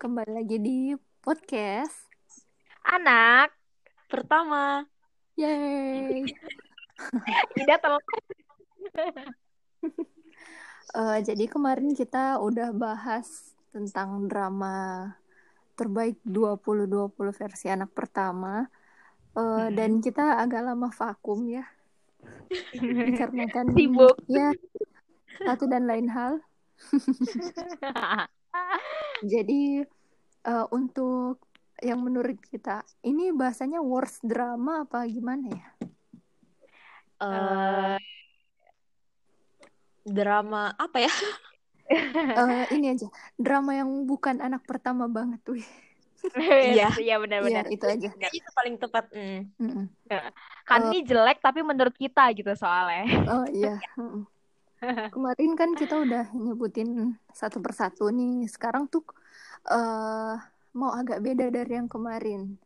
kembali lagi di podcast. Anak Pertama, Yeay. tidak telat. Eh, jadi kemarin kita udah bahas tentang drama terbaik 2020 versi anak pertama. Eh, Dan kita agak lama vakum ya. Dikarenakan Sibuk. ya satu dan lain hal. Jadi eh, untuk yang menurut kita ini bahasanya worst drama apa gimana ya? eh, drama apa ya? Eh, ini aja drama yang bukan anak pertama banget wih. Iya. Iya benar-benar. Iya, itu aja. Itu paling tepat. Mm. Mm-mm. Kan Eh. ini jelek tapi menurut kita gitu soalnya. Oh iya. Kemarin kan kita udah nyebutin satu persatu nih. Sekarang tuh eh mau agak beda dari yang kemarin.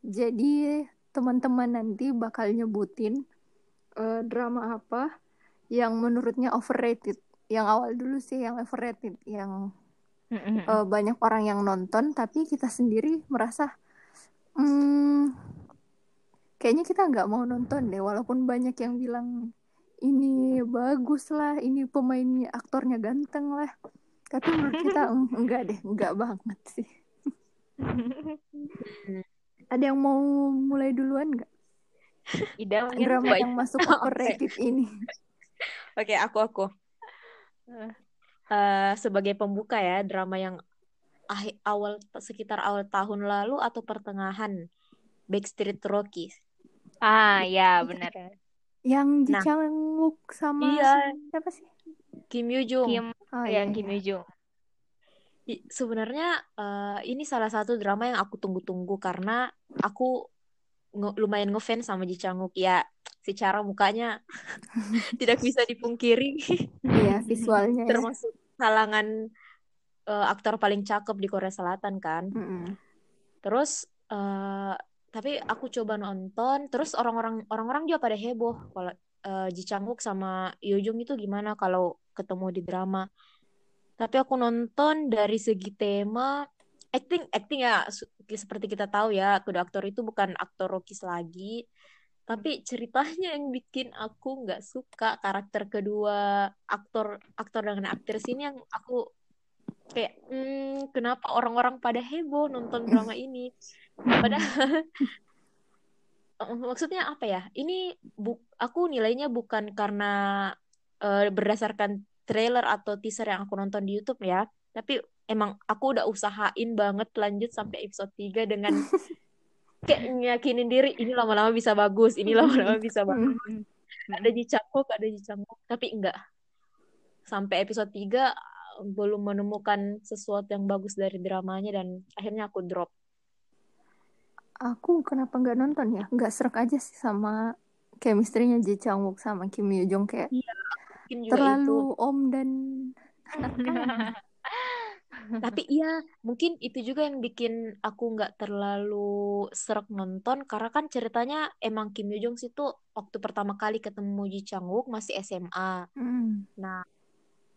Jadi teman-teman nanti bakal nyebutin eh, drama apa yang menurutnya overrated. Yang awal dulu sih yang overrated, yang eh, banyak orang yang nonton tapi kita sendiri merasa hmm, kayaknya kita nggak mau nonton deh walaupun banyak yang bilang ini bagus lah ini pemainnya aktornya ganteng lah tapi menurut kita "Mm, enggak deh enggak banget sih ada yang mau mulai duluan nggak Ida drama yang masuk Oke. overrated ini Oke, aku aku. Eh, sebagai pembuka ya, drama yang ahi- awal sekitar awal tahun lalu atau pertengahan Backstreet Rockies. Ah ya benar. yang Ji Nah. Chang-wook sama Iya. siapa sih Kim Yoo Jung. Kim oh, iya, yang iya. Kim Yoo Jung. I- Sebenarnya eh, ini salah satu drama yang aku tunggu-tunggu karena aku nge- lumayan ngefans sama Ji Chang Wook ya. Secara mukanya tidak bisa dipungkiri iya visualnya ya termasuk kalangan eh, aktor paling cakep di Korea Selatan kan. Mm-mm. Terus eh tapi aku coba nonton, terus orang-orang orang-orang juga pada heboh kalau eh, Ji Chang Wook sama Yoo Jung itu gimana kalau ketemu di drama. Tapi aku nonton dari segi tema, acting acting ya seperti kita tahu ya, kedua aktor itu bukan aktor Rockies lagi. Tapi ceritanya yang bikin aku nggak suka karakter kedua aktor aktor dengan aktris ini yang aku kayak hmm, kenapa orang-orang pada heboh nonton drama ini padahal maksudnya apa ya ini bu aku nilainya bukan karena eh, berdasarkan trailer atau teaser yang aku nonton di YouTube ya tapi emang aku udah usahain banget lanjut sampai episode 3 dengan kayak nyakinin diri ini lama-lama bisa bagus ini lama-lama bisa bagus ada Wook, ada Wook, tapi enggak. Sampai episode 3 belum menemukan sesuatu yang bagus dari dramanya dan akhirnya aku drop. Aku kenapa nggak nonton ya? Nggak serak aja sih sama chemistry-nya Ji Chang Wook sama Kim Yoo Jung kayak Mungkin juga terlalu itu. om dan anak. Tapi iya, mungkin itu juga yang bikin aku nggak terlalu serak nonton karena kan ceritanya emang Kim Yoo Jung situ waktu pertama kali ketemu Ji Chang Wook masih SMA. Hmm. Nah,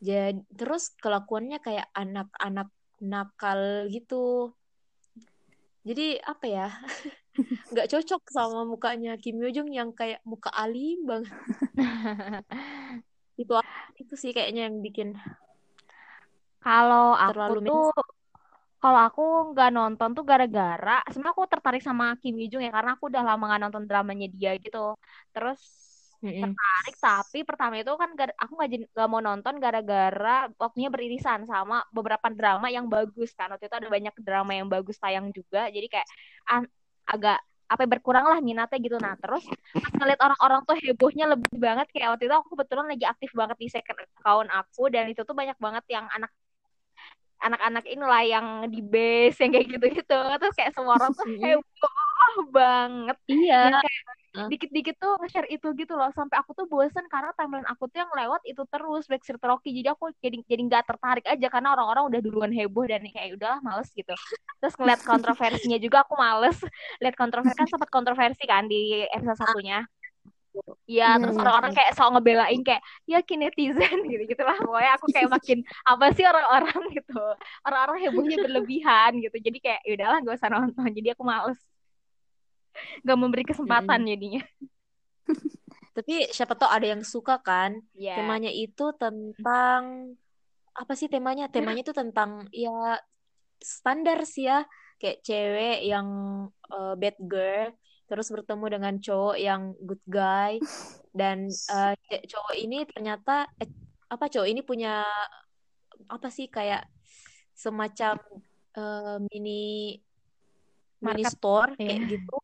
jadi terus kelakuannya kayak anak-anak nakal gitu. Jadi apa ya? Nggak cocok sama mukanya Kim Yoo Jung yang kayak muka alim banget. Itu itu sih kayaknya yang bikin Kalau aku Terlalu tuh kalau aku nggak nonton tuh gara-gara sebenarnya aku tertarik sama Kim Yoo Jung ya karena aku udah lama nggak nonton dramanya dia gitu. Terus Mm-mm. tertarik tapi pertama itu kan gak- aku nggak nggak mau nonton gara-gara waktunya beririsan sama beberapa drama yang bagus kan waktu itu ada banyak drama yang bagus tayang juga jadi kayak an- agak apa ya, berkurang lah minatnya gitu. Nah terus pas ngeliat orang-orang tuh hebohnya lebih banget kayak waktu itu aku kebetulan lagi aktif banget di second account aku dan itu tuh banyak banget yang anak anak-anak inilah yang di base yang kayak gitu-gitu. Terus kayak semua orang tuh heboh banget. Iya. yang kayak Hah? dikit-dikit tuh nge-share itu gitu loh sampai aku tuh bosen karena timeline aku tuh yang lewat itu terus Backstreet Rocky. Jadi aku jadi jadi nggak tertarik aja karena orang-orang udah duluan heboh dan kayak udahlah males gitu. Terus ngeliat kontroversinya juga aku males. Lihat kontroversi kan sempat kontroversi kan di episode satunya. Iya, Iya, terus iya, orang-orang iya. kayak sok ngebelain kayak ya netizen gitu gitulah pokoknya aku kayak makin apa sih orang-orang? gitu. Orang-orang hebohnya berlebihan gitu. Jadi kayak ya udahlah gak usah nonton. Jadi aku males gak memberi kesempatan Mm-mm. jadinya Tapi siapa tahu ada yang suka kan? ya Temanya itu tentang apa sih temanya? Temanya itu tentang ya standar sih ya, kayak cewek yang eh, bad girl terus bertemu dengan cowok yang good guy dan ce- cowok ini ternyata eh, apa cowok ini punya apa sih kayak semacam mini mini Market. store Iya. kayak gitu.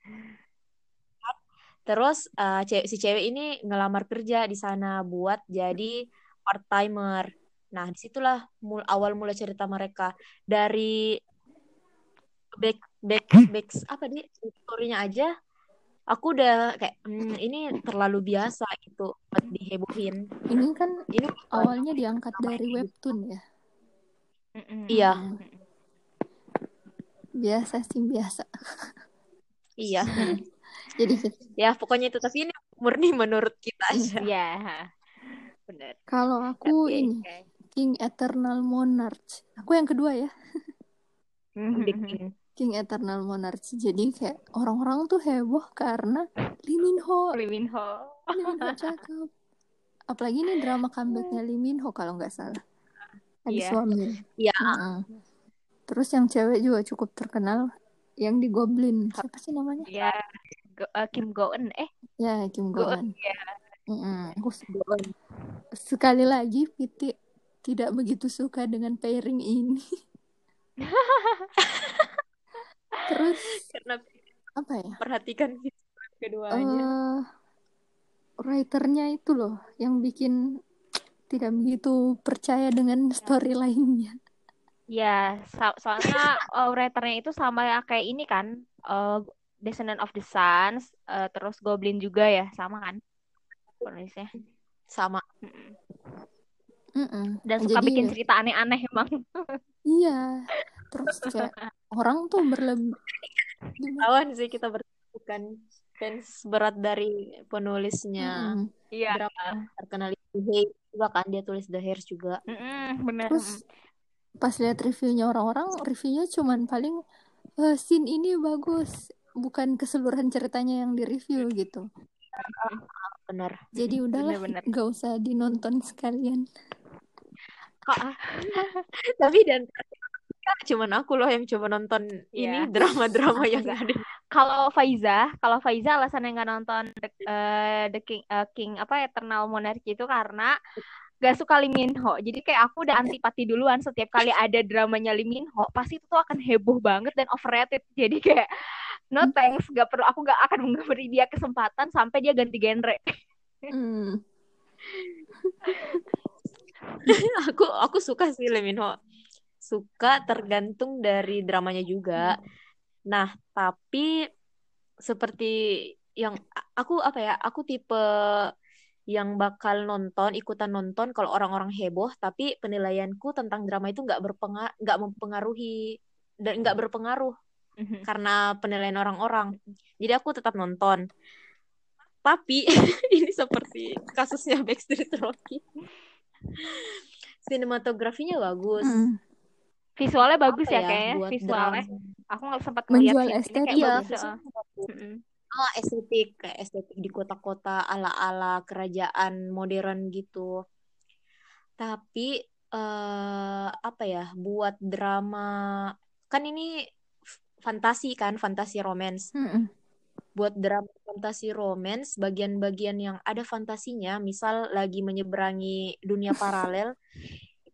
Terus eh, ce- si cewek ini ngelamar kerja di sana buat jadi part timer. Nah, di situlah mul awal mula cerita mereka dari back back back apa di storynya aja. Aku udah kayak "Hmm, ini terlalu biasa gitu buat dihebohin. Ini kan Ini awalnya diangkat dari webtoon ya. Mm-mm. Iya. Mm. Biasa sih biasa. iya. Jadi Ya, pokoknya itu tapi ini murni menurut kita aja. Iya. bener kalau aku Tapi, ini kayak- King Eternal Monarch. Aku yang kedua ya. Big King. Eternal Monarch. Jadi kayak orang-orang tuh heboh karena Lee Min Ho. Lee Min Ho Lee Min Ho cakep. Apalagi ini drama comebacknya Lee Min Ho kalau nggak salah. Ada Iya. suami. Iya. Heeh. Terus yang cewek juga cukup terkenal yang di Goblin. Siapa sih namanya? ya Go- eh, Kim Go Eun eh Ya, Kim Go Go Eun. ya Mm-mm. Aku sekali lagi Piti tidak begitu suka dengan pairing ini. Terus Karena apa ya? perhatikan keduanya. eh writernya itu loh yang bikin tidak begitu percaya dengan story lainnya. Ya, so- soalnya uh, writernya itu sama ya kayak ini kan, uh, Descendant of the Suns, uh, terus Goblin juga ya, sama kan penulisnya. Sama. Mm-mm. Mm-mm. Dan suka Jadi bikin cerita aneh-aneh emang. iya. Terus kayak orang tuh berlebih? Kawan sih kita bukan fans berat dari penulisnya. Mm-mm. Iya. Drama terkenal itu Hate juga kan dia tulis The Hairs juga. Mm-mm, bener. Terus pas lihat reviewnya orang-orang, reviewnya cuman paling "Eh, scene ini bagus, bukan keseluruhan ceritanya yang di-review gitu. Benar. Jadi udahlah, Bener-bener. gak usah dinonton sekalian. Kok Tapi dan cuman aku loh yang coba nonton ini Iya. drama-drama yang nggak. ada. kalau Faiza, kalau Faiza alasannya nggak nonton The, eh, The King, eh, King apa Eternal Monarchy itu karena gak suka Lee Min Ho. Jadi kayak aku udah antipati duluan setiap kali ada dramanya Lee Min Ho, pasti itu tuh akan heboh banget dan overrated. Jadi kayak no thanks, gak perlu aku gak akan memberi dia kesempatan sampai dia ganti genre. Hmm. aku aku suka sih Lee Min Ho. Suka tergantung dari dramanya juga. Nah, tapi seperti yang aku apa ya? Aku tipe yang bakal nonton, ikutan nonton kalau orang-orang heboh, tapi penilaianku tentang drama itu nggak berpengaruh, nggak mempengaruhi dan nggak berpengaruh karena penilaian orang-orang. Jadi aku tetap nonton. Tapi ini seperti kasusnya Backstreet Rookie. Sinematografinya bagus. Hmm. Visualnya bagus Apa ya kayaknya, buat visualnya. drama. Aku nggak sempat ngeliat Menjual sih, ini estetik. kayak Iya, bagus. Mm-mm. Ah, estetik kayak estetik di kota-kota ala-ala kerajaan modern gitu. Tapi eh apa ya, buat drama kan ini fantasi kan, fantasi romance. Mm-mm. Buat drama fantasi romance, bagian-bagian yang ada fantasinya, misal lagi menyeberangi dunia paralel,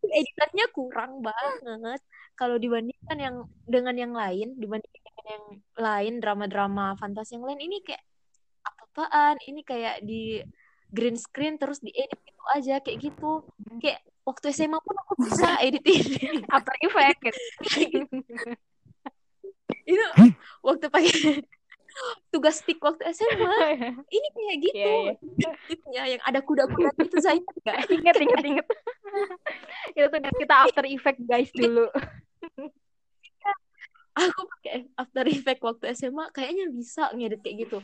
editannya kurang banget. Kalau dibandingkan yang dengan yang lain, dibandingkan yang lain drama-drama fantasi yang lain ini kayak apa-apaan? Ini kayak di green screen terus diedit gitu aja kayak gitu. Kayak waktu SMA pun aku bisa edit ini. After Effect gitu. itu waktu pakai tugas stick waktu SMA ini kayak gitu iya. editnya yang ada kuda-kuda itu saya enggak Ingat, ingat, inget. itu tuh kita After Effect guys dulu. Aku pakai After Effect waktu SMA kayaknya bisa ngedit kayak gitu.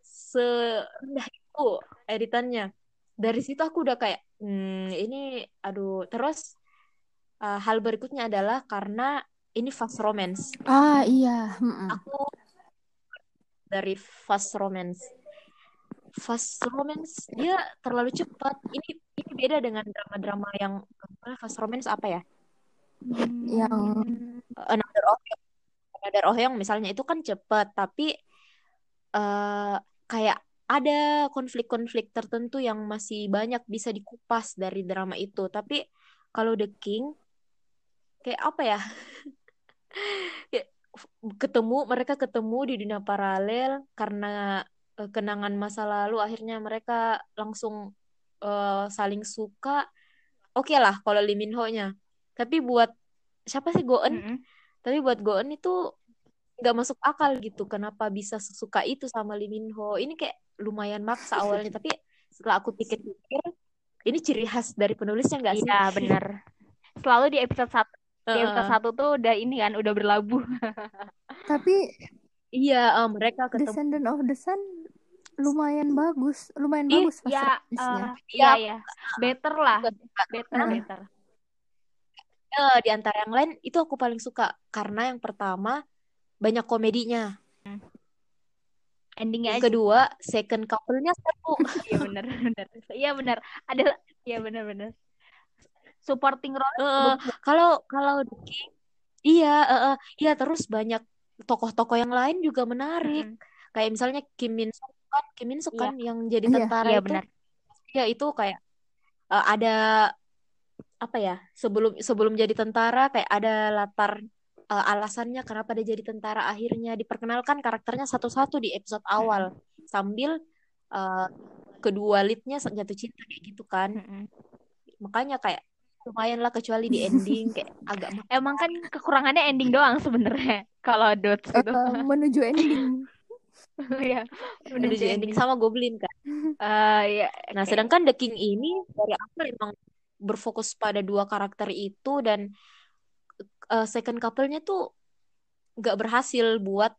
Serendah itu editannya. Dari situ aku udah kayak hmm, ini aduh. Terus uh, hal berikutnya adalah karena ini fast romance. Ah iya Mm-mm. aku dari fast romance. Fast romance dia terlalu cepat. Ini ini beda dengan drama-drama yang fast romance apa ya? Yang another of another of yang misalnya itu kan cepat tapi uh, kayak ada konflik-konflik tertentu yang masih banyak bisa dikupas dari drama itu. Tapi kalau The King kayak apa ya? ketemu mereka ketemu di dunia paralel karena uh, kenangan masa lalu akhirnya mereka langsung uh, saling suka. Oke okay lah kalau Lee Min Ho-nya. Tapi buat siapa sih Goen? Mm -hmm. Tapi buat Goen itu nggak masuk akal gitu kenapa bisa sesuka itu sama Lee Min Ho ini kayak lumayan maksa awalnya tapi setelah aku pikir-pikir ini ciri khas dari penulisnya nggak sih? Iya benar. Selalu di episode satu di episode satu tuh udah ini kan udah berlabuh. tapi iya uh, mereka ketemu. Descendant of the Sun lumayan bagus, lumayan bagus ya, uh, iya ya, better lah, better uh. better. Uh, di antara yang lain itu aku paling suka karena yang pertama banyak komedinya. Endingnya yang kedua, second couple-nya satu. Iya benar, benar. Iya benar. Ada iya benar benar. Supporting role. Uh, kalau kalau The King, iya, uh, uh, iya terus banyak tokoh-tokoh yang lain juga menarik. Hmm. Kayak misalnya Kim Min Suk kan, Kim Min Suk kan yang jadi iya, tentara iya, itu. Benar. Ya itu kayak uh, ada apa ya sebelum sebelum jadi tentara kayak ada latar uh, alasannya kenapa dia jadi tentara akhirnya diperkenalkan karakternya satu-satu di episode awal. Sambil uh, kedua leadnya jatuh cinta kayak gitu kan. Makanya kayak lumayan lah kecuali di ending kayak agak emang kan kekurangannya ending doang sebenarnya kalau dots gitu uh, menuju ending. Ya menuju, menuju ending. ending. sama Goblin kan? Uh, ya nah sedangkan The King ini dari awal emang berfokus pada dua karakter itu dan uh, second couple-nya tuh nggak berhasil buat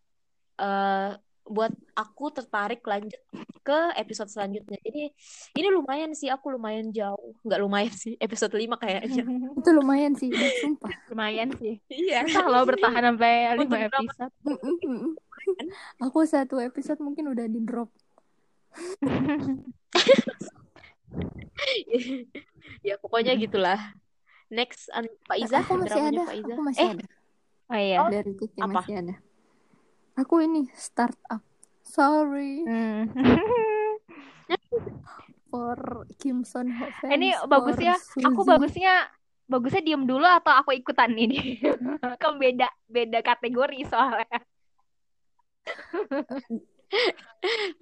uh, buat aku tertarik lanjut ke episode selanjutnya. Jadi ini lumayan sih aku lumayan jauh. Nggak lumayan sih episode 5 kayaknya. Itu lumayan sih, sumpah. Lumayan sih. Iya. Kalau bertahan sampai 5 episode. aku satu episode mungkin udah di drop. ya pokoknya gitulah. Next an Pak Iza? Aku masih ada Pak Iza. aku masih eh. ada. Oh iya. Oh, dari Kiki apa? masih ada. Aku ini startup. Sorry. Hmm. for Kim Son Ho ini bagusnya aku bagusnya bagusnya diem dulu atau aku ikutan ini? Kan beda beda kategori soalnya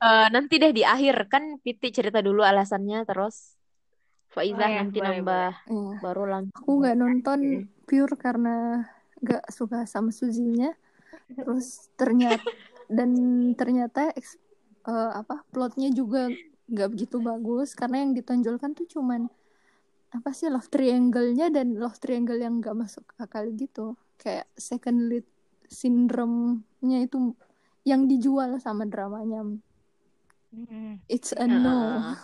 uh, nanti deh di akhir kan Piti cerita dulu alasannya terus Faiza oh, ya, nanti boleh, nambah boleh. baru langsung. Aku nggak nonton pure karena nggak suka sama Suzinya. Terus ternyata dan ternyata uh, apa plotnya juga nggak begitu bagus karena yang ditonjolkan tuh cuman apa sih love triangle-nya dan love triangle yang nggak masuk akal gitu. Kayak second lead syndrome-nya itu yang dijual sama dramanya. It's a no.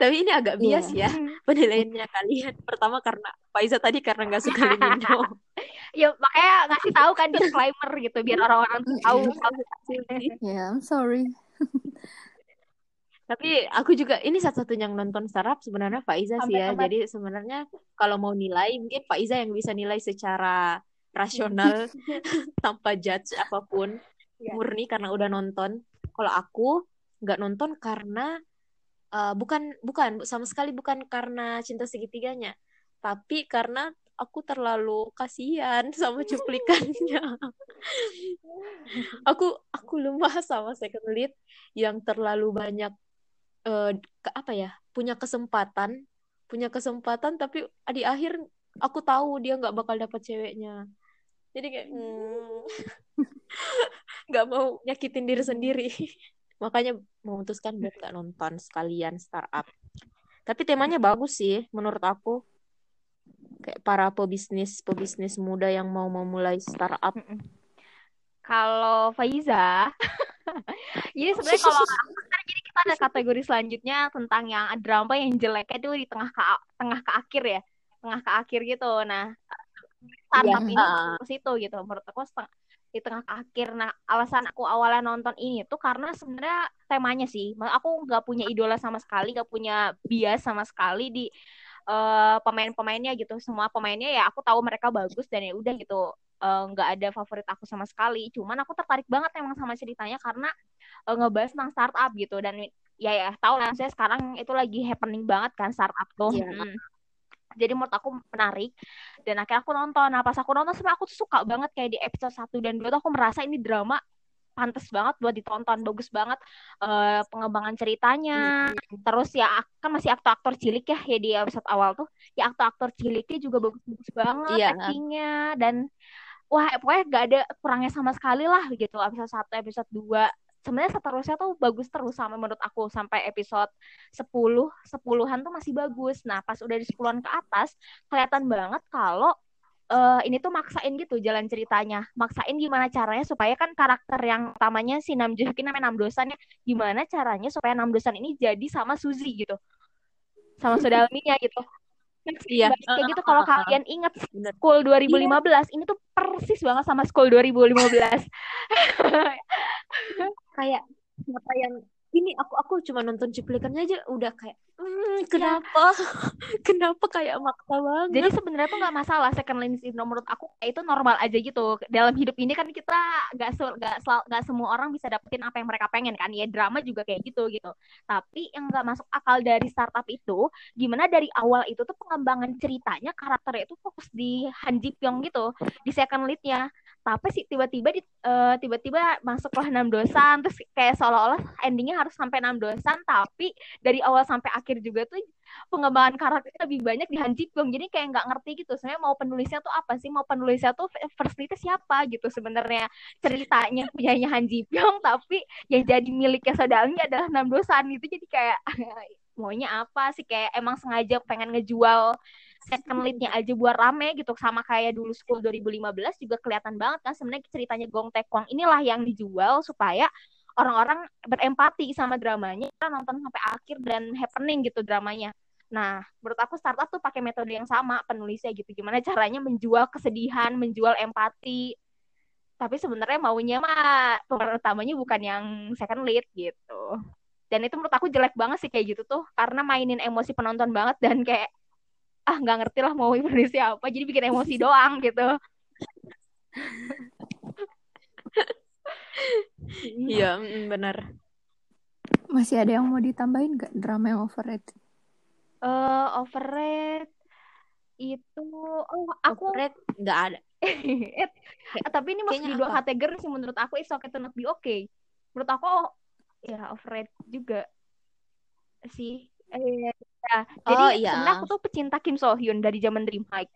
Tapi ini agak bias yeah. ya penilaiannya kalian. Pertama karena Faiza tadi karena nggak suka Limino. ya makanya ngasih tahu kan disclaimer gitu biar orang-orang tahu. Ya, yeah, I'm sorry. Tapi aku juga ini satu-satunya yang nonton startup sebenarnya Faiza sih ya. Jadi sebenarnya kalau mau nilai mungkin Faiza yang bisa nilai secara rasional tanpa judge apa pun yeah. murni karena udah nonton. Kalau aku nggak nonton karena uh, bukan bukan sama sekali bukan karena cinta segitiganya tapi karena aku terlalu kasihan sama cuplikannya aku aku lemah sama second lead yang terlalu banyak uh, ke, apa ya punya kesempatan punya kesempatan tapi di akhir aku tahu dia nggak bakal dapat ceweknya jadi kayak hmm, nggak hmm, mau nyakitin diri sendiri. Makanya memutuskan buat gak nonton sekalian startup. Tapi temanya bagus sih menurut aku. Kayak para pebisnis pebisnis muda yang mau memulai startup. Kalau Faiza jadi sebenarnya kalau jadi kita ada kategori selanjutnya tentang yang drama yang jeleknya itu di tengah ke tengah ke akhir ya. Tengah ke akhir gitu. Nah startup Iya. ini Ah. ke situ gitu menurut aku seteng- di tengah akhir nah alasan aku awalnya nonton ini tuh karena sebenarnya temanya sih aku nggak punya idola sama sekali nggak punya bias sama sekali di eh, pemain-pemainnya gitu semua pemainnya ya aku tahu mereka bagus dan ya udah gitu Eh, nggak ada favorit aku sama sekali cuman aku tertarik banget emang sama ceritanya karena eh, ngebahas tentang startup gitu dan ya ya tahu lah saya sekarang itu lagi happening banget kan startup tuh Iya. Mm. Jadi menurut aku menarik. Dan akhirnya aku nonton. Nah pas aku nonton sebenarnya aku tuh suka banget kayak di episode 1 dan 2 tuh aku merasa ini drama pantas banget buat ditonton bagus banget eh, pengembangan ceritanya. Terus ya kan masih aktor-aktor cilik ya ya di episode awal tuh. Ya aktor-aktor ciliknya juga bagus-bagus banget Iya. actingnya dan wah pokoknya gak ada kurangnya sama sekali lah gitu. Episode 1 episode 2 sebenarnya seterusnya tuh bagus terus sama menurut aku sampai episode 10 sepuluhan tuh masih bagus. Nah pas udah di sepuluhan ke atas kelihatan banget kalau eh, ini tuh maksain gitu jalan ceritanya. Maksain gimana caranya supaya kan karakter yang utamanya si Nam Joo Hyun namanya Nam Dosan ya gimana caranya supaya Nam Dosan ini jadi sama Suzy gitu. Sama Sodalminya gitu. Iya. kayak gitu kalau kalian ingat. School 2015 ini tuh persis banget sama School 2015 kayak apa yang ini aku aku cuma nonton cuplikannya aja udah kayak "Hmm, kenapa kenapa kayak maksa banget Jadi sebenarnya tuh nggak masalah second syndrome menurut aku itu normal aja gitu. Dalam hidup ini kan kita nggak nggak nggak semua orang bisa dapetin apa yang mereka pengen kan. Ya drama juga kayak gitu gitu. Tapi yang nggak masuk akal dari startup itu, gimana dari awal itu tuh pengembangan ceritanya karakternya itu fokus di Han Ji Pyong gitu, di second lead-nya. Tapi sih tiba-tiba di, eh, tiba-tiba masuklah Nam Dosan terus kayak seolah-olah endingnya harus sampai Nam Dosan tapi dari awal sampai akhir juga tuh pengembangan karakter lebih banyak di Han Ji Pyong jadi kayak nggak ngerti gitu sebenarnya mau penulisnya tuh apa sih mau penulisnya tuh first lead siapa gitu sebenarnya ceritanya. Punyanya Han Ji Pyong tapi yang jadi miliknya Sodalmi adalah Nam Dosan. Gitu jadi kayak maunya apa sih? Kayak emang sengaja pengen ngejual second lead-nya aja buat rame gitu. Sama kayak dulu School 2015 juga kelihatan banget kan sebenarnya ceritanya Gong Taekwang inilah yang dijual supaya orang-orang berempati sama dramanya nonton sampai akhir dan happening gitu dramanya. Nah menurut aku startup tuh pakai metode yang sama penulisnya gitu. Gimana caranya menjual kesedihan menjual empati. Tapi sebenarnya maunya mah pemeran utamanya bukan yang second lead gitu dan itu menurut aku jelek banget sih kayak gitu tuh. Karena mainin emosi penonton banget dan kayak ah nggak ngerti lah mau penulisnya apa jadi bikin emosi doang gitu. Iya mm, benar. Masih ada yang mau ditambahin gak drama yang overrated? eh overrated itu oh aku Overrated nggak ada. Eh, tapi ini kayaknya di dua kategori sih menurut aku. It's okay to not be okay. Menurut aku oh, ya overrated juga sih eh, ya. jadi Oh, iya. sebenarnya aku tuh pecinta Kim So Hyun dari zaman Dream High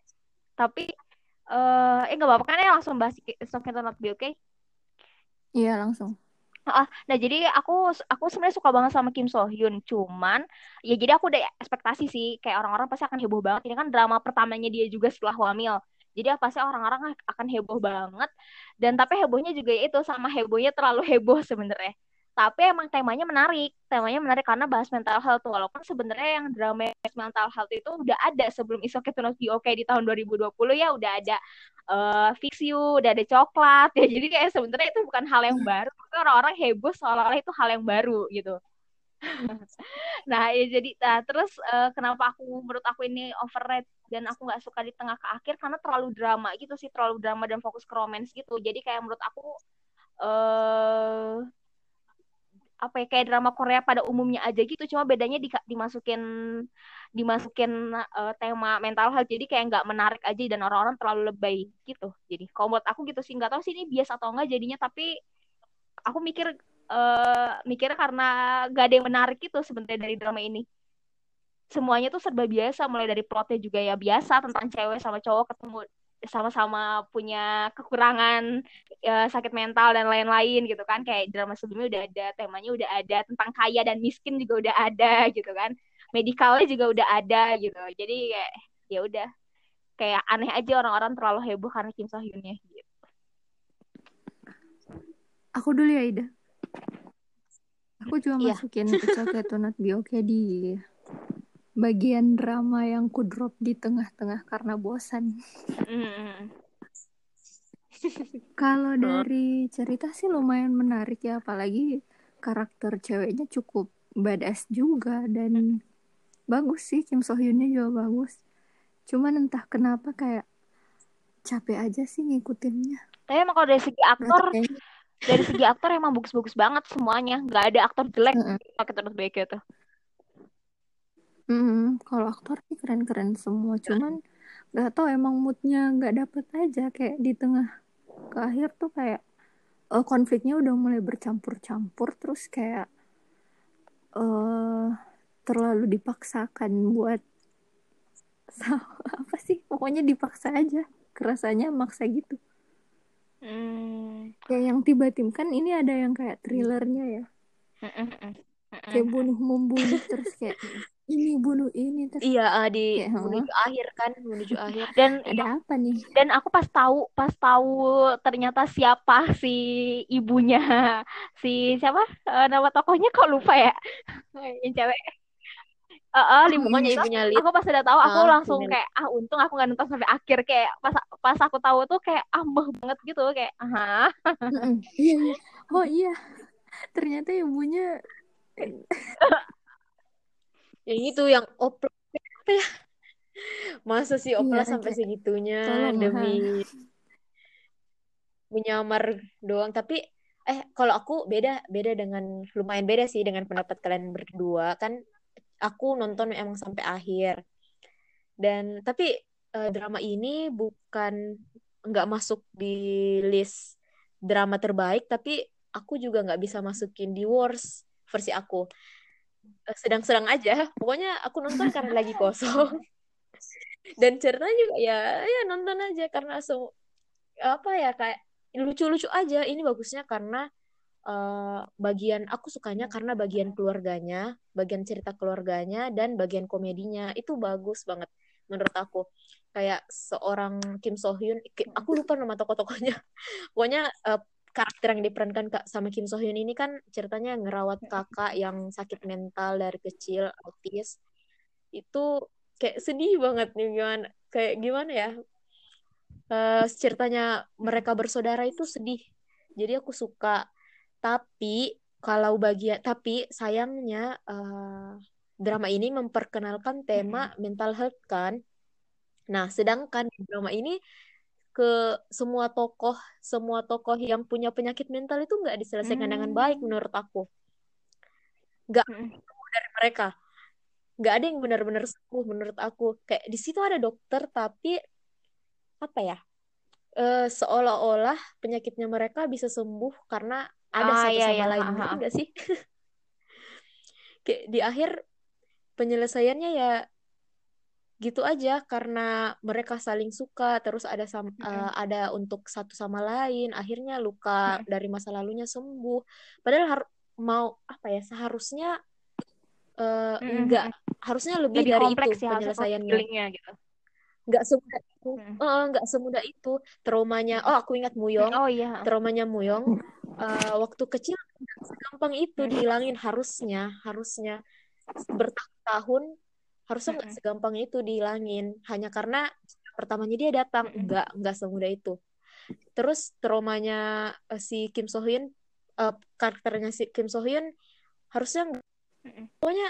tapi eh eh nggak apa-apa kan ya langsung bahas okay to not be okay Iya langsung. Ah, nah jadi aku aku sebenarnya suka banget sama Kim So Hyun, cuman ya jadi aku udah ekspektasi sih kayak orang-orang pasti akan heboh banget. Ini kan drama pertamanya dia juga setelah hamil. Jadi pasti orang-orang akan heboh banget. Dan tapi hebohnya juga itu sama hebohnya terlalu heboh sebenarnya. Tapi emang temanya menarik, temanya menarik karena bahas mental health. Walaupun sebenarnya yang drama mental health itu udah ada sebelum to Not Be Okay di tahun 2020 ya udah ada eh Fix You, udah ada coklat ya. Jadi kayak sebenarnya itu bukan hal yang baru, tapi orang-orang heboh seolah-olah itu hal yang baru gitu. nah, ya jadi nah, terus eh, kenapa aku menurut aku ini overrated dan aku nggak suka di tengah ke akhir karena terlalu drama gitu sih, terlalu drama dan fokus ke romance gitu. Jadi kayak menurut aku eh apa ya kayak drama Korea pada umumnya aja gitu. Cuma bedanya di, dimasukin dimasukin uh, tema mental health. Jadi kayak nggak menarik aja dan orang-orang terlalu lebay gitu. Jadi kalau menurut aku gitu sih nggak tahu sih ini bias atau enggak jadinya. Tapi aku mikir uh, mikirnya karena gak ada yang menarik gitu sebenarnya dari drama ini. Semuanya tuh serba biasa mulai dari plotnya juga ya biasa tentang cewek sama cowok ketemu sama-sama punya kekurangan ya, sakit mental dan lain-lain gitu kan. Kayak drama sebelumnya udah ada temanya udah ada tentang kaya dan miskin juga udah ada gitu kan. Medikalnya juga udah ada gitu. Jadi kayak ya udah. Kayak aneh aja orang-orang terlalu heboh karena Kim So Hyunnya gitu. Aku dulu ya Ida. Aku juga Iya. masukin It's Okay to Not Be Okay di bagian drama yang ku drop di tengah-tengah karena bosan. Kalau dari cerita sih lumayan menarik ya, apalagi karakter ceweknya cukup badass juga dan bagus sih Kim So Hyunnya juga bagus. Cuman entah kenapa kayak capek aja sih ngikutinnya. Tapi emang kalau dari segi aktor, dari segi aktor emang bagus-bagus banget semuanya. Nggak ada aktor jelek pakai terus baik gitu. Mm-mm, kalau aktor sih keren-keren semua, cuman nggak tahu emang moodnya nggak dapet aja. Kayak di tengah ke akhir tuh kayak eh, konfliknya udah mulai bercampur-campur. Terus kayak eh terlalu dipaksakan buat apa sih? Pokoknya dipaksa aja. Kerasanya maksa gitu. Hmm. kayak yang tiba-tiba kan ini ada yang kayak thrillernya ya. Kayak bunuh membunuh terus kayak ini bunuh ini terus. Iya, ah, di Kayak, menuju akhir kan, menuju akhir. Dan ada apa nih? dan aku pas tahu pas tahu ternyata siapa si ibunya si siapa? Eh, nama tokohnya kok lupa ya? Yang cewek. Pokoknya Ho. ibunya Lee. aku pas udah tahu aku Ah, langsung Min. kayak ah untung aku nggak nonton sampai akhir. Kayak pas pas aku tahu tuh kayak ambeh banget gitu. Kayak ah iya iya. Oh iya. Ternyata ibunya Yang itu yang oplos apa ya? Masa sih oplos Iya, sampai kayak, segitunya tolong, demi menyamar doang. Tapi eh kalau aku beda beda dengan lumayan beda sih dengan pendapat kalian berdua kan. Aku nonton emang sampai akhir. Dan tapi eh, drama ini bukan nggak masuk di list drama terbaik, tapi aku juga nggak bisa masukin di worst versi aku. Eh, Sedang-sedang aja. Pokoknya aku nonton karena lagi kosong. Dan ceritanya juga ya ya nonton aja karena so, apa ya kayak lucu-lucu aja. Ini bagusnya karena eh, bagian aku sukanya karena bagian keluarganya, bagian cerita keluarganya dan bagian komedinya itu bagus banget menurut aku. Kayak seorang Kim So Hyun, aku lupa nama tokoh-tokohnya. Pokoknya eh, karakter yang diperankan Kak sama Kim So Hyun ini kan ceritanya ngerawat kakak yang sakit mental dari kecil, autis. Itu kayak sedih banget nih gimana kayak gimana ya? Eh, ceritanya mereka bersaudara itu sedih. Jadi aku suka. Tapi kalau bagian tapi sayangnya eh, drama ini memperkenalkan tema mental health kan. Nah, sedangkan drama ini ke semua tokoh semua tokoh yang punya penyakit mental itu nggak diselesaikan dengan baik menurut aku. Nggak Mm-mm. dari mereka. Nggak ada yang benar-benar sembuh menurut aku. Kayak di situ ada dokter tapi apa ya? eh, seolah-olah penyakitnya mereka bisa sembuh karena ada Ah, satu iya, sama iya. lain. Ha, ha, Ngerti ha. nggak sih? Kayak di akhir penyelesaiannya ya gitu aja karena mereka saling suka terus ada sam- Mm-mm. eh, ada untuk satu sama lain akhirnya luka Mm-mm. dari masa lalunya sembuh padahal har- mau apa ya seharusnya eh, Mm-mm. enggak harusnya lebih Lebih dari itu harusnya penyelesaiannya gitu. nggak semudah itu Mm. Eh, nggak semudah itu traumanya oh aku ingat Muyong Oh iya. traumanya Muyong eh, waktu kecil nggak segampang itu dihilangin harusnya harusnya bertahun-tahun harusnya nggak segampang itu dihilangin. Hanya karena pertamanya dia datang. Nggak nggak semudah itu. Terus traumanya eh, si Kim So Hyun eh, karakternya si Kim So Hyun harusnya pokoknya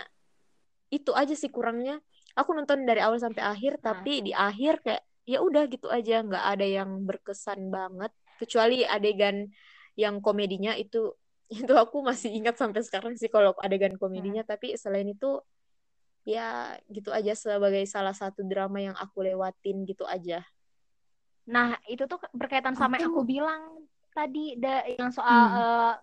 itu aja sih kurangnya. Aku nonton dari awal sampai akhir Nah. tapi di akhir kayak ya udah gitu aja. Nggak ada yang berkesan banget. Kecuali adegan yang komedinya itu itu aku masih ingat sampai sekarang sih kalau adegan komedinya. Tapi selain itu ya gitu aja sebagai salah satu drama yang aku lewatin gitu aja Nah, itu tuh berkaitan sama yang Aku- bilang tadi da, yang soal Hmm. eh,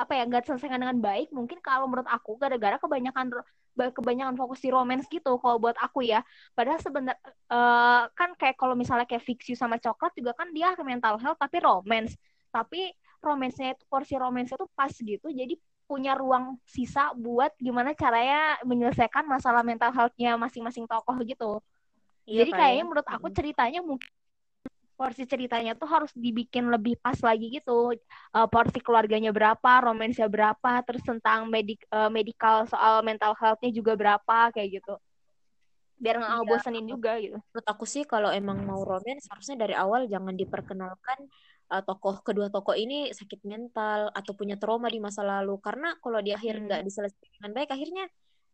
apa ya nggak diselesaikan dengan baik. Mungkin kalau menurut aku gara-gara kebanyakan kebanyakan fokus di romance gitu. Kalau buat aku ya, padahal sebenarnya kan kayak kalau misalnya kayak Fix You sama Coklat juga kan dia mental health tapi romance. Tapi romance-nya itu porsi romance itu pas gitu. Jadi punya ruang sisa buat gimana caranya menyelesaikan masalah mental health-nya masing-masing tokoh gitu. Iya Jadi kan kayaknya ya? menurut aku ceritanya mungkin porsi ceritanya tuh harus dibikin lebih pas lagi gitu. Uh, porsi keluarganya berapa, romansnya berapa, terus tentang medik uh, medical soal mental health-nya juga berapa kayak gitu. Biar nggak Iya. ngebosenin juga gitu. menurut aku sih kalau emang mau romance harusnya dari awal jangan diperkenalkan uh, tokoh kedua tokoh ini sakit mental atau punya trauma di masa lalu karena kalau di akhir Hmm. nggak diselesaikan dengan baik akhirnya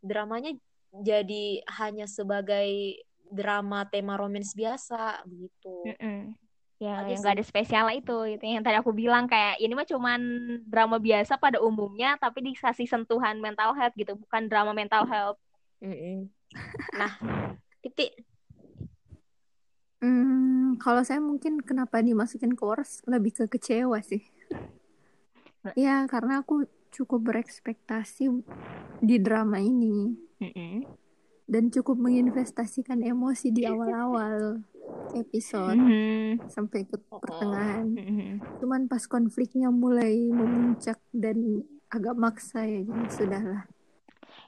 dramanya jadi hanya sebagai drama tema romance biasa begitu Mm-mm. Ya, Aja yang nggak ada spesial itu, itu yang tadi aku bilang kayak ini mah cuman drama biasa pada umumnya, tapi dikasih sentuhan mental health gitu, bukan drama mental health. Mm-mm. nah titik Hmm, kalau saya mungkin kenapa dimasukin ke Wars lebih ke kecewa sih. Ya, karena aku cukup berekspektasi di drama ini dan cukup menginvestasikan emosi di awal-awal episode Mhm. sampai ke pertengahan. Mhm. Cuman pas konfliknya mulai memuncak dan agak maksa ya, jadi sudahlah.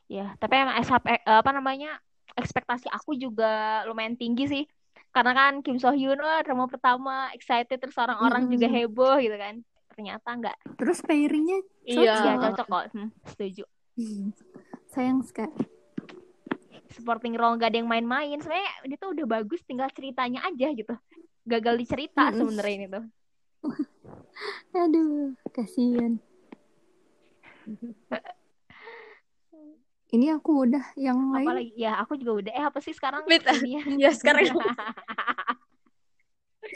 Ya, tapi emang eh, apa namanya ekspektasi aku juga lumayan tinggi sih, karena kan Kim So Hyun wah, drama pertama excited terus orang-orang juga Mm-mm. heboh gitu kan. Ternyata nggak, Terus pairingnya Iya. ya cocok. cocok kok, Hmm, setuju. Sayang sekali. Supporting role gak ada yang main-main, sebenarnya ini tuh udah bagus, tinggal ceritanya aja gitu. Gagal dicerita Mm-mm. sebenarnya ini tuh. Aduh, kasihan. Ini aku udah yang lain Apalagi ya aku juga udah eh apa sih sekarang ini ya sekarang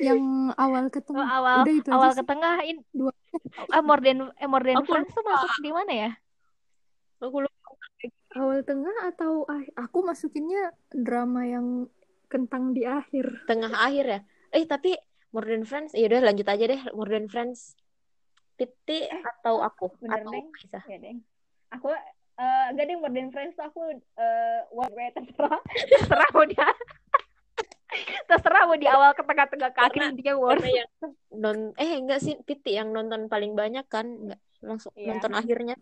yang awal ke Oh, tengah. awal Udah itu awal ke tengah in Dua. eh more than eh more than Aku friends tuh masuk di mana ya? aku lupa Awal tengah atau ah- aku masukinnya drama yang kentang di akhir. tengah akhir ya eh tapi More Than Friends ya udah lanjut aja deh More Than Friends titik atau aku bener, atau Deng. Aisyah Ya deh. Aku eh gak deh more than friends tuh aku eh one way terserah terserah mau dia terserah mau di awal ke tengah-tengah ke akhir Karena- intinya war. yang non eh enggak sih titik yang nonton paling banyak kan enggak langsung Iya. nonton akhirnya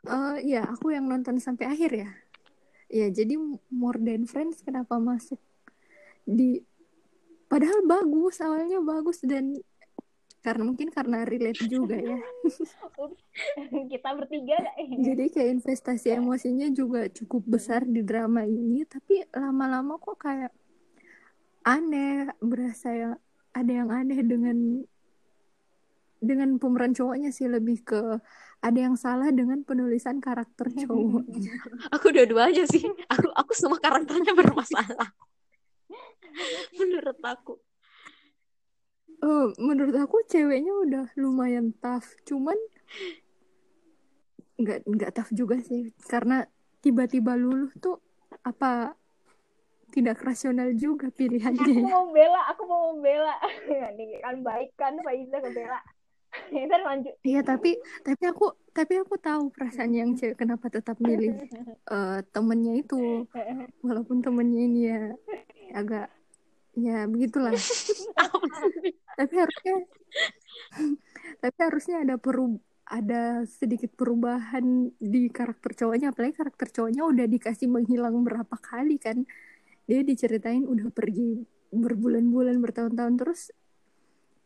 Eh ya, aku yang nonton sampai akhir ya. Ya, jadi More Than Friends kenapa masuk di padahal bagus, awalnya bagus dan karena mungkin karena relate juga ya. Kita bertiga Jadi kayak investasi emosinya juga cukup besar di drama ini, tapi lama-lama kok kayak aneh, berasa yang ada yang aneh dengan dengan pemeran cowoknya sih lebih ke ada yang salah dengan penulisan karakter cowoknya. aku dua-duanya sih. Aku aku semua karakternya bermasalah. Menurut aku Eh, menurut aku ceweknya udah lumayan tough, cuman nggak nggak tough juga sih, karena tiba-tiba luluh tuh apa tidak rasional juga aku pilihannya. mau bela, aku mau membela. Nih kan baik kan Faiza ke bela. Ntar lanjut. Iya tapi tapi aku tapi aku tahu perasaan yang cewek kenapa tetap milih eh, temennya itu walaupun temennya ini ya agak ya begitulah. Tapi harusnya tapi harusnya ada peru ada sedikit perubahan di karakter cowoknya. Apalagi karakter cowoknya udah dikasih menghilang berapa kali kan? Dia diceritain udah pergi berbulan-bulan bertahun-tahun. Terus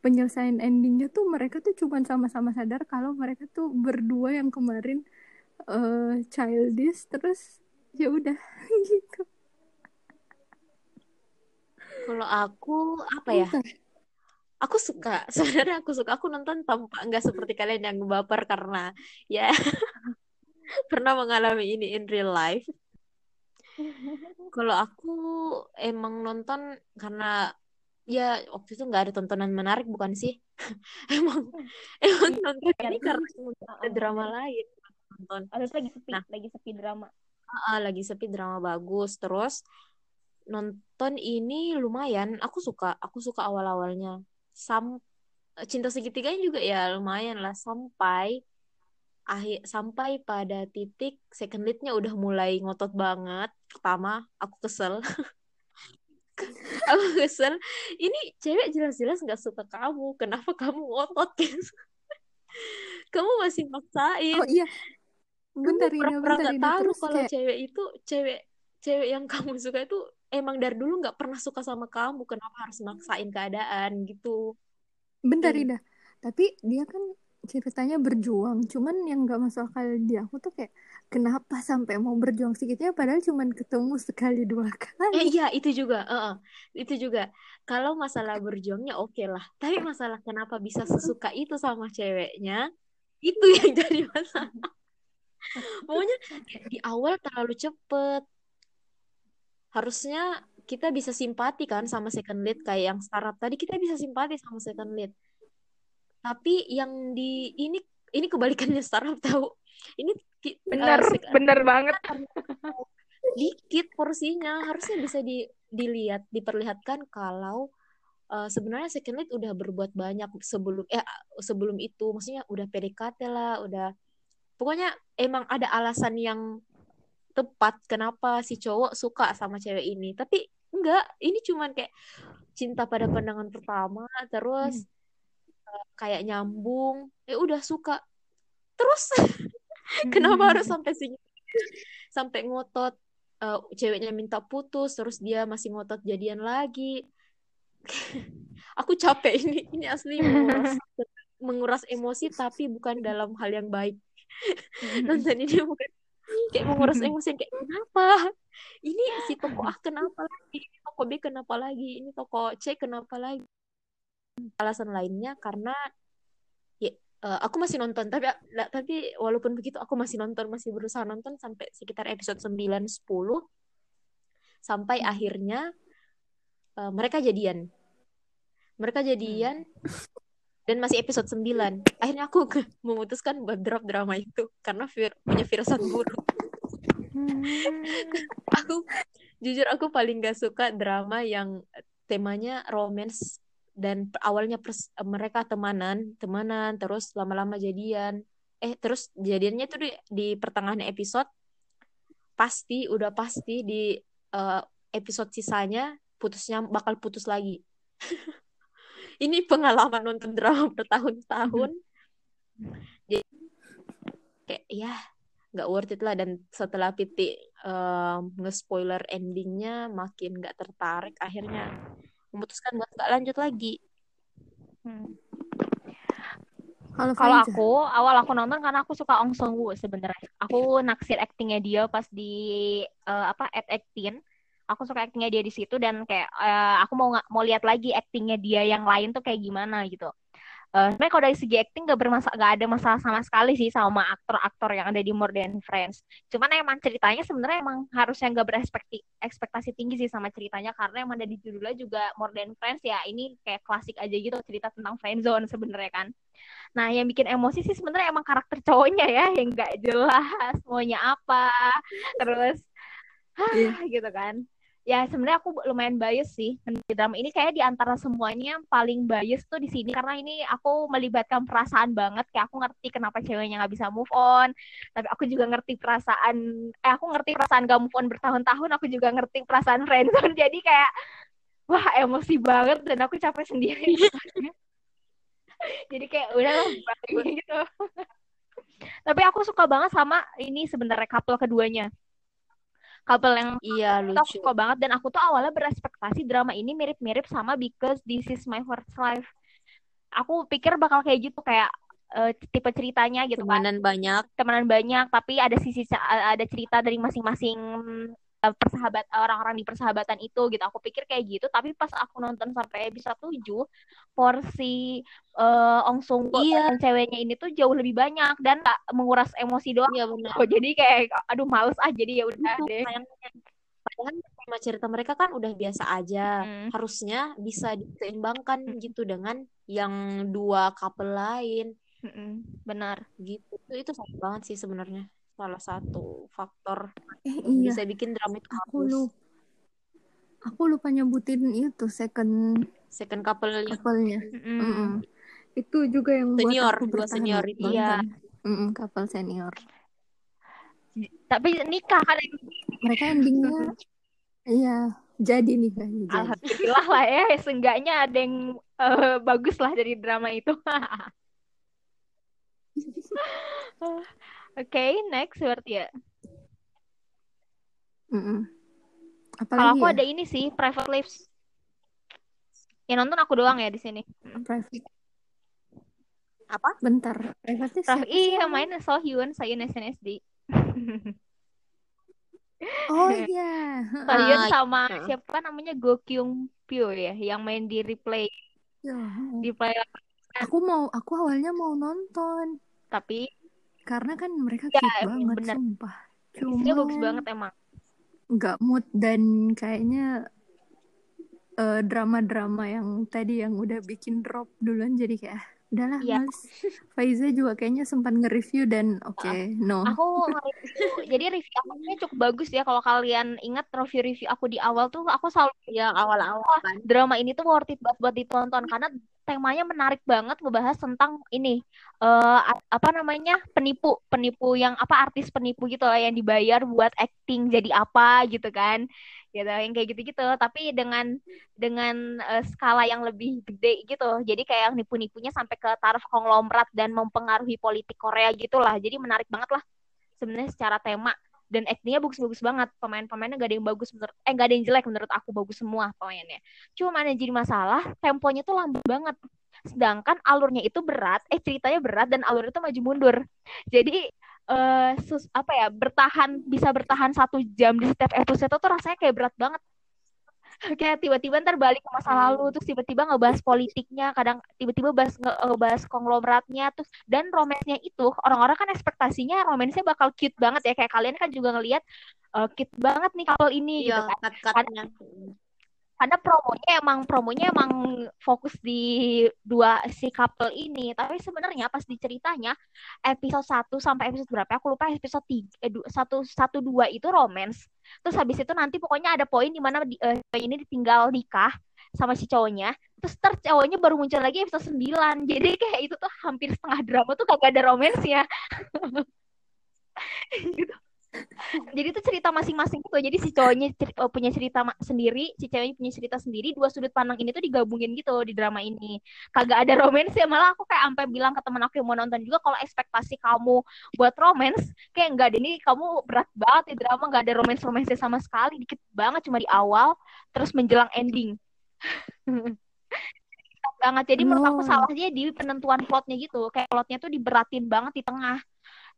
penyelesaian endingnya tuh mereka tuh cuma sama-sama sadar kalau mereka tuh berdua yang kemarin eh childish. Terus ya udah gitu kalau aku apa ya? Aku suka. Sebenarnya aku suka. Aku nonton tanpa nggak seperti kalian yang baper karena ya pernah mengalami ini in real life. Kalau aku emang nonton karena ya waktu itu nggak ada tontonan menarik bukan sih? Emang emang nonton ini karena ada drama lain nonton. Terus lagi sepi, Nah. lagi sepi drama. Ah, lagi sepi drama bagus. Terus nonton ini lumayan. Aku suka aku suka awal-awalnya. Sam cinta segitiganya juga ya lumayan lah. Sampai akhir sampai pada titik second leadnya udah mulai ngotot banget. Pertama aku kesel. Aku kesel. Ini cewek jelas-jelas nggak suka kamu. Kenapa kamu ngotot? Kamu masih maksain. Oh iya. Bentar kamu pura-pura bentar tahu kalau kayak cewek itu cewek cewek yang kamu suka itu emang dari dulu nggak pernah suka sama kamu kenapa harus maksain keadaan gitu. Bentar Iya. Ida, tapi dia kan ceritanya berjuang, cuman yang gak masuk akal di aku tuh kayak kenapa sampai mau berjuang segitunya padahal cuman ketemu sekali dua eh kali. iya itu juga. Eh, eh. itu juga. Kalau masalah berjuangnya oke lah. Tapi masalah kenapa bisa sesuka itu sama ceweknya itu yang jadi masalah. Pokoknya di awal terlalu cepet harusnya kita bisa simpati kan sama second lead kayak yang startup tadi kita bisa simpati sama second lead. Tapi yang di ini ini kebalikannya startup tahu. Ini Bener, sek- bener banget. dikit porsinya harusnya bisa di, dilihat diperlihatkan kalau eh, sebenarnya second lead udah berbuat banyak sebelum eh sebelum itu. Maksudnya udah PDKT lah udah pokoknya emang ada alasan yang tepat kenapa si cowok suka sama cewek ini. Tapi enggak ini cuman kayak cinta pada pandangan pertama terus eh, kayak nyambung ya udah suka. Terus kenapa harus sampai sini? Sampai ngotot eh, ceweknya minta putus terus dia masih ngotot jadian lagi. Aku capek ini ini asli menguras menguras emosi tapi bukan dalam hal yang baik. Nonton ini bukan kayak menguras emosi kayak kenapa? Ini si toko A kenapa lagi? Ini toko B kenapa lagi? Ini toko C kenapa lagi? Alasan lainnya karena ya eh, aku masih nonton tapi tapi walaupun begitu aku masih nonton masih berusaha nonton sampai sekitar episode 9 10 sampai akhirnya eh, mereka jadian. Mereka jadian dan masih episode 9 akhirnya aku memutuskan buat drop drama itu karena fir- punya firasat buruk. Aku jujur aku paling gak suka drama yang temanya romance dan awalnya mereka temanan temanan terus lama-lama jadian. Eh terus jadiannya tuh di, di pertengahan episode pasti udah pasti di eh, episode sisanya putusnya bakal putus lagi ini pengalaman nonton drama bertahun-tahun jadi kayak ya nggak worth it lah dan setelah Piti eh, nge-spoiler endingnya makin nggak tertarik akhirnya memutuskan buat nggak lanjut lagi Hmm. Kalau aku awal aku nonton karena aku suka Ong Sung Woo sebenarnya. Aku naksir aktingnya dia pas di eh, apa at 18. Aku suka aktingnya dia di situ dan kayak eh, aku mau mau lihat lagi aktingnya dia yang lain tuh kayak gimana gitu. Eh sebenarnya kalau dari segi acting gak bermasalah, gak ada masalah sama sekali sih sama aktor-aktor yang ada di More Than Friends. Cuman emang ceritanya sebenarnya emang harusnya gak berekspektasi ekspektasi tinggi sih sama ceritanya karena emang dari judulnya juga More Than Friends ya ini kayak klasik aja gitu cerita tentang friendzone sebenarnya kan. Nah, yang bikin emosi sih sebenarnya emang karakter cowoknya ya yang nggak jelas maunya apa, terus Iya. gitu kan. Ya sebenarnya aku lumayan bias sih di drama ini. Kayak di antara semuanya yang paling bias tuh di sini. Karena ini aku melibatkan perasaan banget. Kayak aku ngerti kenapa ceweknya nggak bisa move on. Tapi aku juga ngerti perasaan eh aku ngerti perasaan gak move on bertahun-tahun. Aku juga ngerti perasaan friendzone. Jadi kayak wah emosi banget. Dan aku capek sendiri. Jadi kayak udah lah gitu. Tapi aku suka banget sama ini sebenarnya couple keduanya couple yang iya lucu. suka banget. Dan aku tuh awalnya berespektasi drama ini mirip-mirip sama Because This Is My First Life. Aku pikir bakal kayak gitu kayak eh, tipe ceritanya gitu kan. Temanan banyak. Temenan banyak tapi ada sisi ada cerita dari masing-masing persahabat orang-orang di persahabatan itu gitu aku pikir kayak gitu tapi pas aku nonton sampai episode 7 porsi eh, Ong Sung Iya. dan ceweknya ini tuh jauh lebih banyak dan gak menguras emosi doang iya benar kok jadi kayak aduh males ah jadi ya udah Itu deh. Padahal tema cerita mereka kan udah biasa aja. Hmm. Harusnya bisa diseimbangkan gitu dengan yang dua couple lain Mm-mm, benar gitu. Itu, itu sayang banget sih sebenarnya. Salah satu faktor eh yang iya, bisa bikin drama itu aku bagus. lu, aku lupa nyebutin itu second Second couple couple-nya. Mm-mm. Mm-mm. Itu juga yang buat Senior, aku dua senior buat itu. Iya. nonton. Mm-mm, couple senior. tapi nikah kan Mereka endingnya, iya, jadi nih kan, jadi. alhamdulillah lah ya seenggaknya ada yang eh, bagus lah dari drama itu Oke, next berarti ya. Kalau aku ya? ada ini sih, Private Lives. Yang nonton aku doang ya di sini. Private. Apa? Bentar. Private sih iya, main? So Hyun, Sayun SNSD. Oh iya. So Hyun Ah, sama iya. siapa namanya Go Kyung Pyo ya, yang main di replay, Ya, di play. aku mau, aku awalnya mau nonton Tapi karena kan mereka ya cute banget, bener, sumpah. isinya bagus banget emang. nggak mood dan kayaknya eh, drama-drama yang tadi yang udah bikin drop duluan jadi kayak ah, udahlah Iya. males. Faiza juga kayaknya sempat nge-review dan oke no. Aku jadi review aku ini cukup bagus ya. Kalau kalian ingat review-review aku di awal tuh, aku selalu Yang awal-awal kan. drama ini tuh worth it banget buat ditonton karena temanya menarik banget ngebahas tentang ini a- apa namanya penipu penipu yang apa artis penipu gitu lah yang dibayar buat acting jadi apa gitu kan gitu yang kayak gitu-gitu. Tapi dengan dengan eh, skala yang lebih gede gitu jadi kayak yang nipu-nipunya sampai ke taraf konglomerat dan mempengaruhi politik Korea gitulah. Jadi menarik banget lah sebenarnya secara tema dan actingnya bagus-bagus banget. Pemain-pemainnya gak ada yang bagus menurut eh gak ada yang jelek menurut aku bagus semua pemainnya cuma yang jadi masalah temponya tuh lambat banget. Sedangkan alurnya itu berat eh ceritanya berat dan alurnya itu maju mundur. Jadi eh sus apa ya bertahan bisa bertahan satu jam di setiap episode itu tuh rasanya kayak berat banget kayak tiba-tiba ntar balik ke masa lalu terus tiba-tiba ngebahas politiknya kadang tiba-tiba bahas nge- ngebahas konglomeratnya terus dan romansnya itu orang-orang kan ekspektasinya romansnya bakal cute banget ya. Kayak kalian kan juga ngelihat eh, cute banget nih couple ini gitu Iya, kan. cut-cutnya. Karena promonya emang promonya emang fokus di dua si couple ini. Tapi sebenarnya pas diceritanya episode 1 sampai episode berapa? Aku lupa episode 3 eh, satu satu dua itu romance. Terus habis itu nanti pokoknya ada poin di mana di, cewek ini ditinggal nikah sama si cowoknya. Terus ter cowoknya baru muncul lagi episode 9 jadi kayak itu tuh hampir setengah drama tuh kagak ada romansnya gitu jadi itu cerita masing-masing gitu. Jadi si cowoknya eh, punya cerita sendiri si ceweknya punya cerita sendiri dua sudut pandang ini tuh digabungin gitu di drama ini. Kagak ada romance ya malah aku kayak sampai bilang ke temen aku yang mau nonton juga kalau ekspektasi kamu buat romance kayak enggak deh ini kamu berat banget di drama nggak ada romance romance sama sekali dikit banget cuma di awal terus menjelang ending. Banget. Jadi menurut aku salahnya di penentuan plotnya gitu kayak plotnya tuh diberatin banget di tengah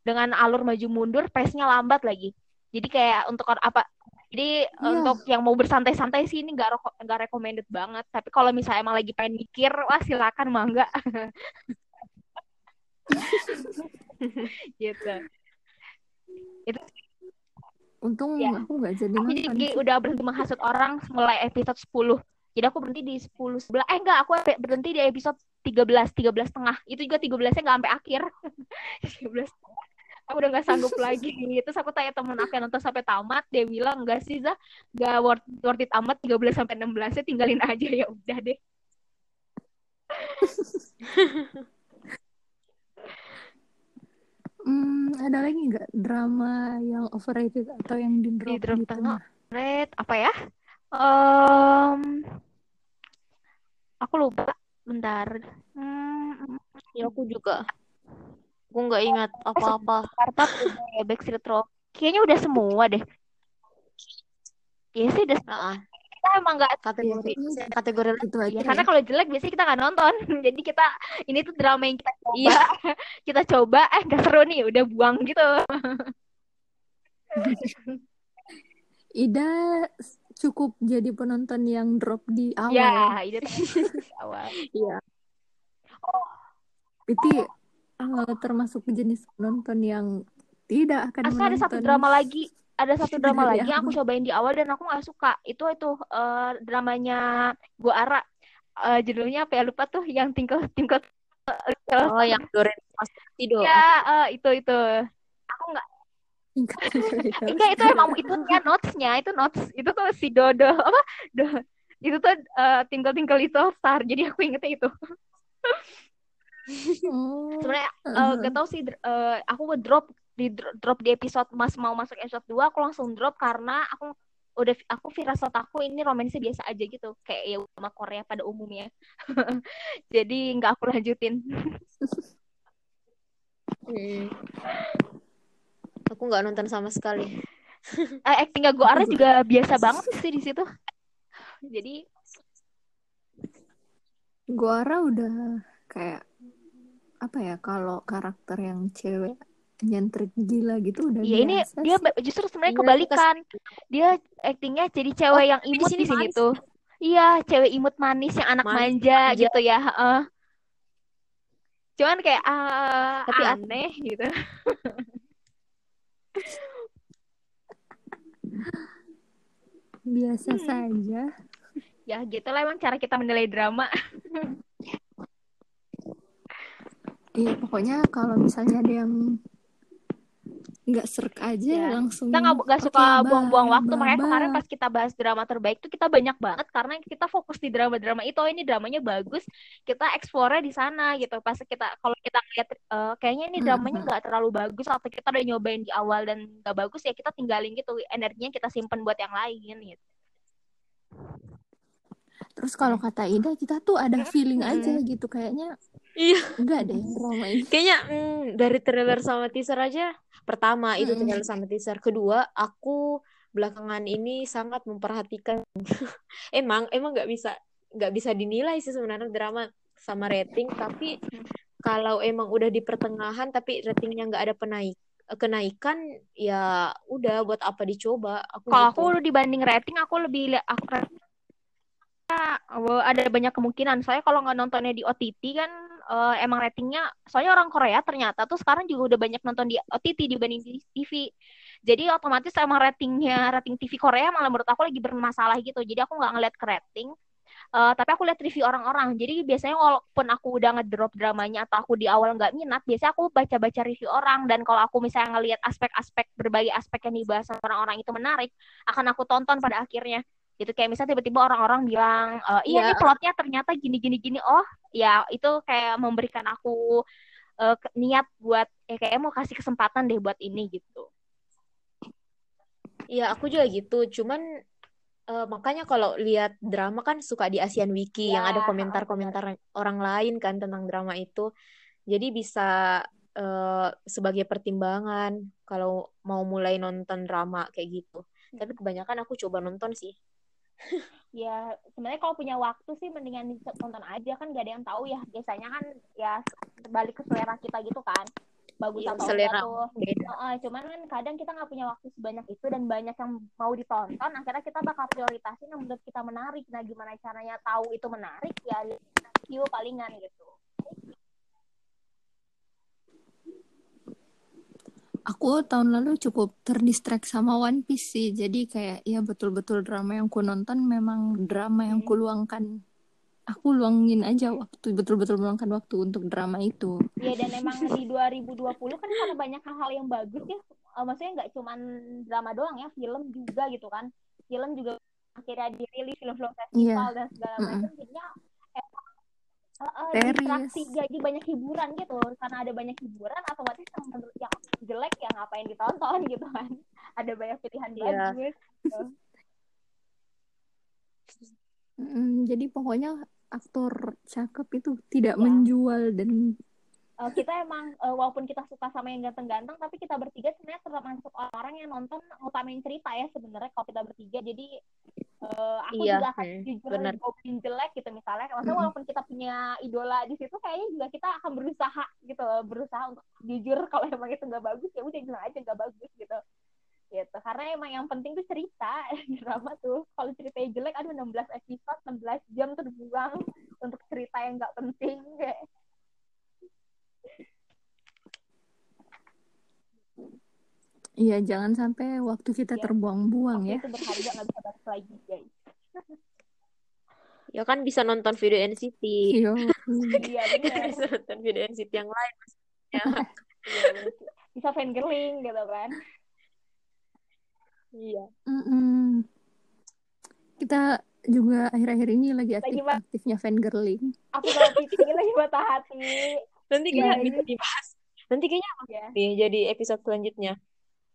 dengan alur maju mundur pace-nya lambat lagi. Jadi kayak untuk apa jadi Iya. untuk yang mau bersantai-santai sih ini nggak reko- nggak recommended banget. Tapi kalau misalnya emang lagi pengen mikir wah silakan mangga gitu. Itu Untung Ya. aku nggak jadi aku nonton. jadi udah berhenti menghasut orang mulai episode 10 jadi aku berhenti di 10 11 eh enggak aku berhenti di episode 13 13 setengah itu juga 13 nya nggak sampai akhir. 13 aku udah nggak sanggup lagi. Terus aku tanya temen aku yang nonton sampai tamat dia bilang enggak sih Zah. Nggak worth, worth it amat 13 sampai 16 nya tinggalin aja. Ya udah deh. Hmm, ada lagi nggak drama yang overrated atau yang di drop di drop di tengah tengah? red apa ya? Em, aku lupa. Bentar. Hmm, Ya aku juga. Aku nggak ingat apa-apa. Jakarta udah ya Backstreet Rock. Kayaknya udah semua deh. Iya sih udah Heeh. kita emang nggak Kategori kayaknya kategori Itu ya aja karena kalau jelek biasanya kita nggak nonton. Jadi kita ini tuh drama yang kita coba, Iya. kita coba eh nggak seru nih, udah buang gitu. Ida cukup jadi penonton yang drop di awal. Ya, itu tuh awal. Iya. Itu eh, termasuk jenis penonton yang tidak akan Asal ada satu drama lagi, ada satu drama dari lagi yang aku cobain di awal dan aku nggak suka. Itu itu eh, dramanya Bu Ara. Eh, judulnya apa ya lupa tuh yang tingkah tingkah Oh, yang Doren Tido. ya eh, itu itu. Aku nggak Enggak itu emang itu ya notesnya itu notes itu tuh si Dodo apa do itu tuh eh, Twinkle Twinkle Little Star jadi aku ingetnya itu Oh, sebenarnya eh, uh-huh. gak tau sih eh, aku drop di dro- drop di episode mas mau masuk episode 2 aku langsung drop karena aku udah aku firasat aku ini romansnya biasa aja gitu kayak ya sama Korea pada umumnya jadi nggak aku lanjutin Hmm. Aku nggak nonton sama sekali. eh, actingnya Goara juga biasa banget sih di situ jadi Goara udah kayak apa ya kalau karakter yang cewek nyentrik gila gitu udah ya ini dia justru sebenarnya Iya, kebalikan dia actingnya jadi cewek Oh, yang imut di sini manis. tuh iya cewek imut manis yang anak Manis, manja manja. gitu ya heeh. cuman kayak ah, Tapi aneh gitu biasa Hmm. saja ya gitu lah emang cara kita menilai drama iya pokoknya kalau misalnya ada yang nggak serk aja Ya. langsung kita nggak nggak oke, suka buang-buang waktu. Makanya kemarin pas kita bahas drama terbaik tuh kita banyak banget karena kita fokus di drama-drama itu. Oh ini dramanya bagus kita explore di sana gitu. Pas kita kalau kita ngeliat eh, kayaknya ini dramanya nggak terlalu bagus. Atau kita udah nyobain di awal dan nggak bagus ya kita tinggalin gitu. Energinya kita simpen buat yang lain gitu. Terus kalau kata Ida kita tuh ada feeling aja gitu. Kayaknya Iya. enggak deh drama ini Kayaknya mm, dari trailer sama teaser aja. Pertama itu trailer sama teaser. Kedua, aku belakangan ini sangat memperhatikan. emang emang nggak bisa nggak bisa dinilai sih sebenarnya drama sama rating. Tapi kalau emang udah di pertengahan tapi ratingnya nggak ada penaik kenaikan ya udah buat apa dicoba aku kalau gitu. aku dibanding rating aku lebih aku Oh, ada banyak kemungkinan. Soalnya kalau nggak nontonnya di OTT kan eh, emang ratingnya, soalnya orang Korea ternyata tuh sekarang juga udah banyak nonton di OTT dibanding di TV. Jadi otomatis emang ratingnya, rating TV Korea malah menurut aku lagi bermasalah gitu. Jadi aku nggak ngeliat ke rating. Eh, tapi aku lihat review orang-orang. Jadi biasanya walaupun aku udah ngedrop dramanya atau aku di awal nggak minat, biasanya aku baca-baca review orang. Dan kalau aku misalnya ngelihat aspek-aspek berbagai aspek yang dibahas orang-orang itu menarik, akan aku tonton pada akhirnya gitu kayak misalnya tiba-tiba orang-orang bilang e, iya Iya. nih plotnya ternyata gini gini gini oh ya itu kayak memberikan aku ke- niat buat ya kayak mau kasih kesempatan deh buat ini gitu Iya, aku juga gitu. Cuman eh, makanya kalau lihat drama kan suka di Asian Wiki yang Ya, ada komentar-komentar orang lain kan tentang drama itu. Jadi bisa eh, sebagai pertimbangan kalau mau mulai nonton drama kayak gitu. Tapi kebanyakan aku coba nonton sih. Ya sebenarnya kalau punya waktu sih mendingan nonton aja. Kan gak ada yang tahu ya. Biasanya kan ya balik ke selera kita gitu kan. Bagus Iya, atau selera enggak tuh. beda. Heeh, cuman kan kadang kita nggak punya waktu sebanyak itu dan banyak yang mau ditonton akhirnya kita bakal prioritasin yang menurut kita menarik. Nah gimana caranya tahu itu menarik? Ya review palingan gitu Aku tahun lalu cukup terdistract sama One Piece sih. Jadi kayak ya betul-betul drama yang ku nonton memang drama yang Hmm. ku luangkan. Aku luangin aja waktu, betul-betul meluangkan waktu untuk drama itu. ya dan emang di 2020 kan karena banyak hal-hal yang bagus ya Eh, maksudnya nggak cuman drama doang ya film juga gitu kan film juga akhirnya dirilis film-film festival dan segala macam jadinya emang Series. distraksi jadi banyak hiburan gitu karena ada banyak hiburan otomatis yang menurut yang jelek ya ngapain ditonton gitu kan ada banyak pilihan Iya. bagus gitu. Mm, jadi pokoknya aktor cakep itu tidak Ya. menjual dan Eh, kita emang eh, walaupun kita suka sama yang ganteng-ganteng tapi kita bertiga sebenarnya termasuk orang yang nonton ngutamain cerita ya sebenarnya kalau kita bertiga. Jadi eh, aku Iya, juga akan hmm, jujur goblin jelek gitu misalnya. Maksudnya Mm-mm. walaupun kita punya idola di situ kayaknya juga kita akan berusaha gitu loh, berusaha untuk jujur kalau emang itu nggak bagus ya udah bilang aja nggak bagus gitu. Gitu karena emang yang penting tuh cerita drama tuh. Kalau ceritanya jelek aduh 16 episode 16 jam terbuang untuk cerita yang nggak penting kayak iya jangan sampai waktu kita Iya. terbuang-buang waktu ya. itu berharga nggak bisa balik lagi guys Ya kan bisa nonton video NCT. Yo. iya benar bisa nonton video NCT yang lain. maksudnya. Iya, bener. bisa fangirling gitu kan Iya. Mm-mm. Kita juga akhir-akhir ini lagi Lagi aktif aktifnya fangirling. aku kalau titik lagi patah hati Nanti Iya, kayaknya ini- bisa dibahas. Nanti kayaknya ya nih jadi episode selanjutnya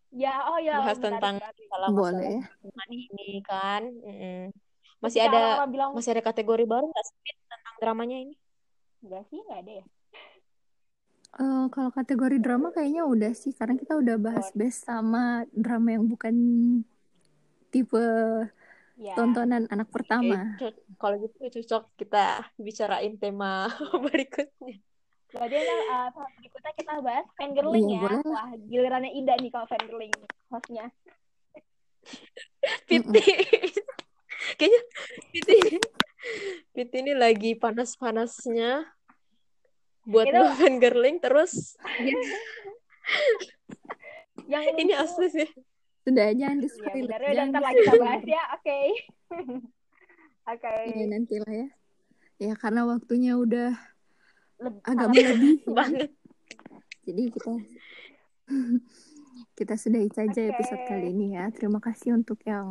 ya oh ya bahas tentang Boleh. hubungan ini kan. Mm-mm. Masih Ketika ada bilang masih ada kategori baru nggak sih tentang dramanya ini? enggak sih enggak ada ya Eh, kalau kategori drama kayaknya udah sih karena kita udah bahas best sama drama yang bukan tipe Ya. tontonan anak pertama. Kalau gitu cocok kita bicarain tema berikutnya. Berarti uh, tahap berikutnya kita bahas fangirling Iya, ya. boleh. Wah, gilirannya Ida nih kalau fangirling hostnya. Piti. Kayaknya Piti. Piti ini lagi panas-panasnya buat Itu- nonton girling terus Yang ini asli sih. Sudah jangan di Ya, spoiler. benar udah jangan ntar lagi kita bahas ya. Oke. Oke. Ya, nanti lah ya. Ya karena waktunya udah Leb- agak melebihi. ya. Banget. Jadi kita kita sudahi saja Oke. episode kali ini ya. Terima kasih untuk yang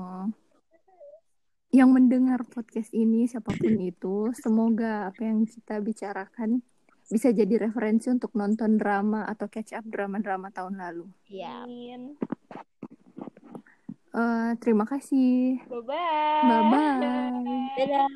yang mendengar podcast ini siapa pun itu. Semoga apa yang kita bicarakan bisa jadi referensi untuk nonton drama atau catch up drama-drama tahun lalu. Iya. Amin. Eh, terima kasih. Bye-bye. Bye bye. Dadah.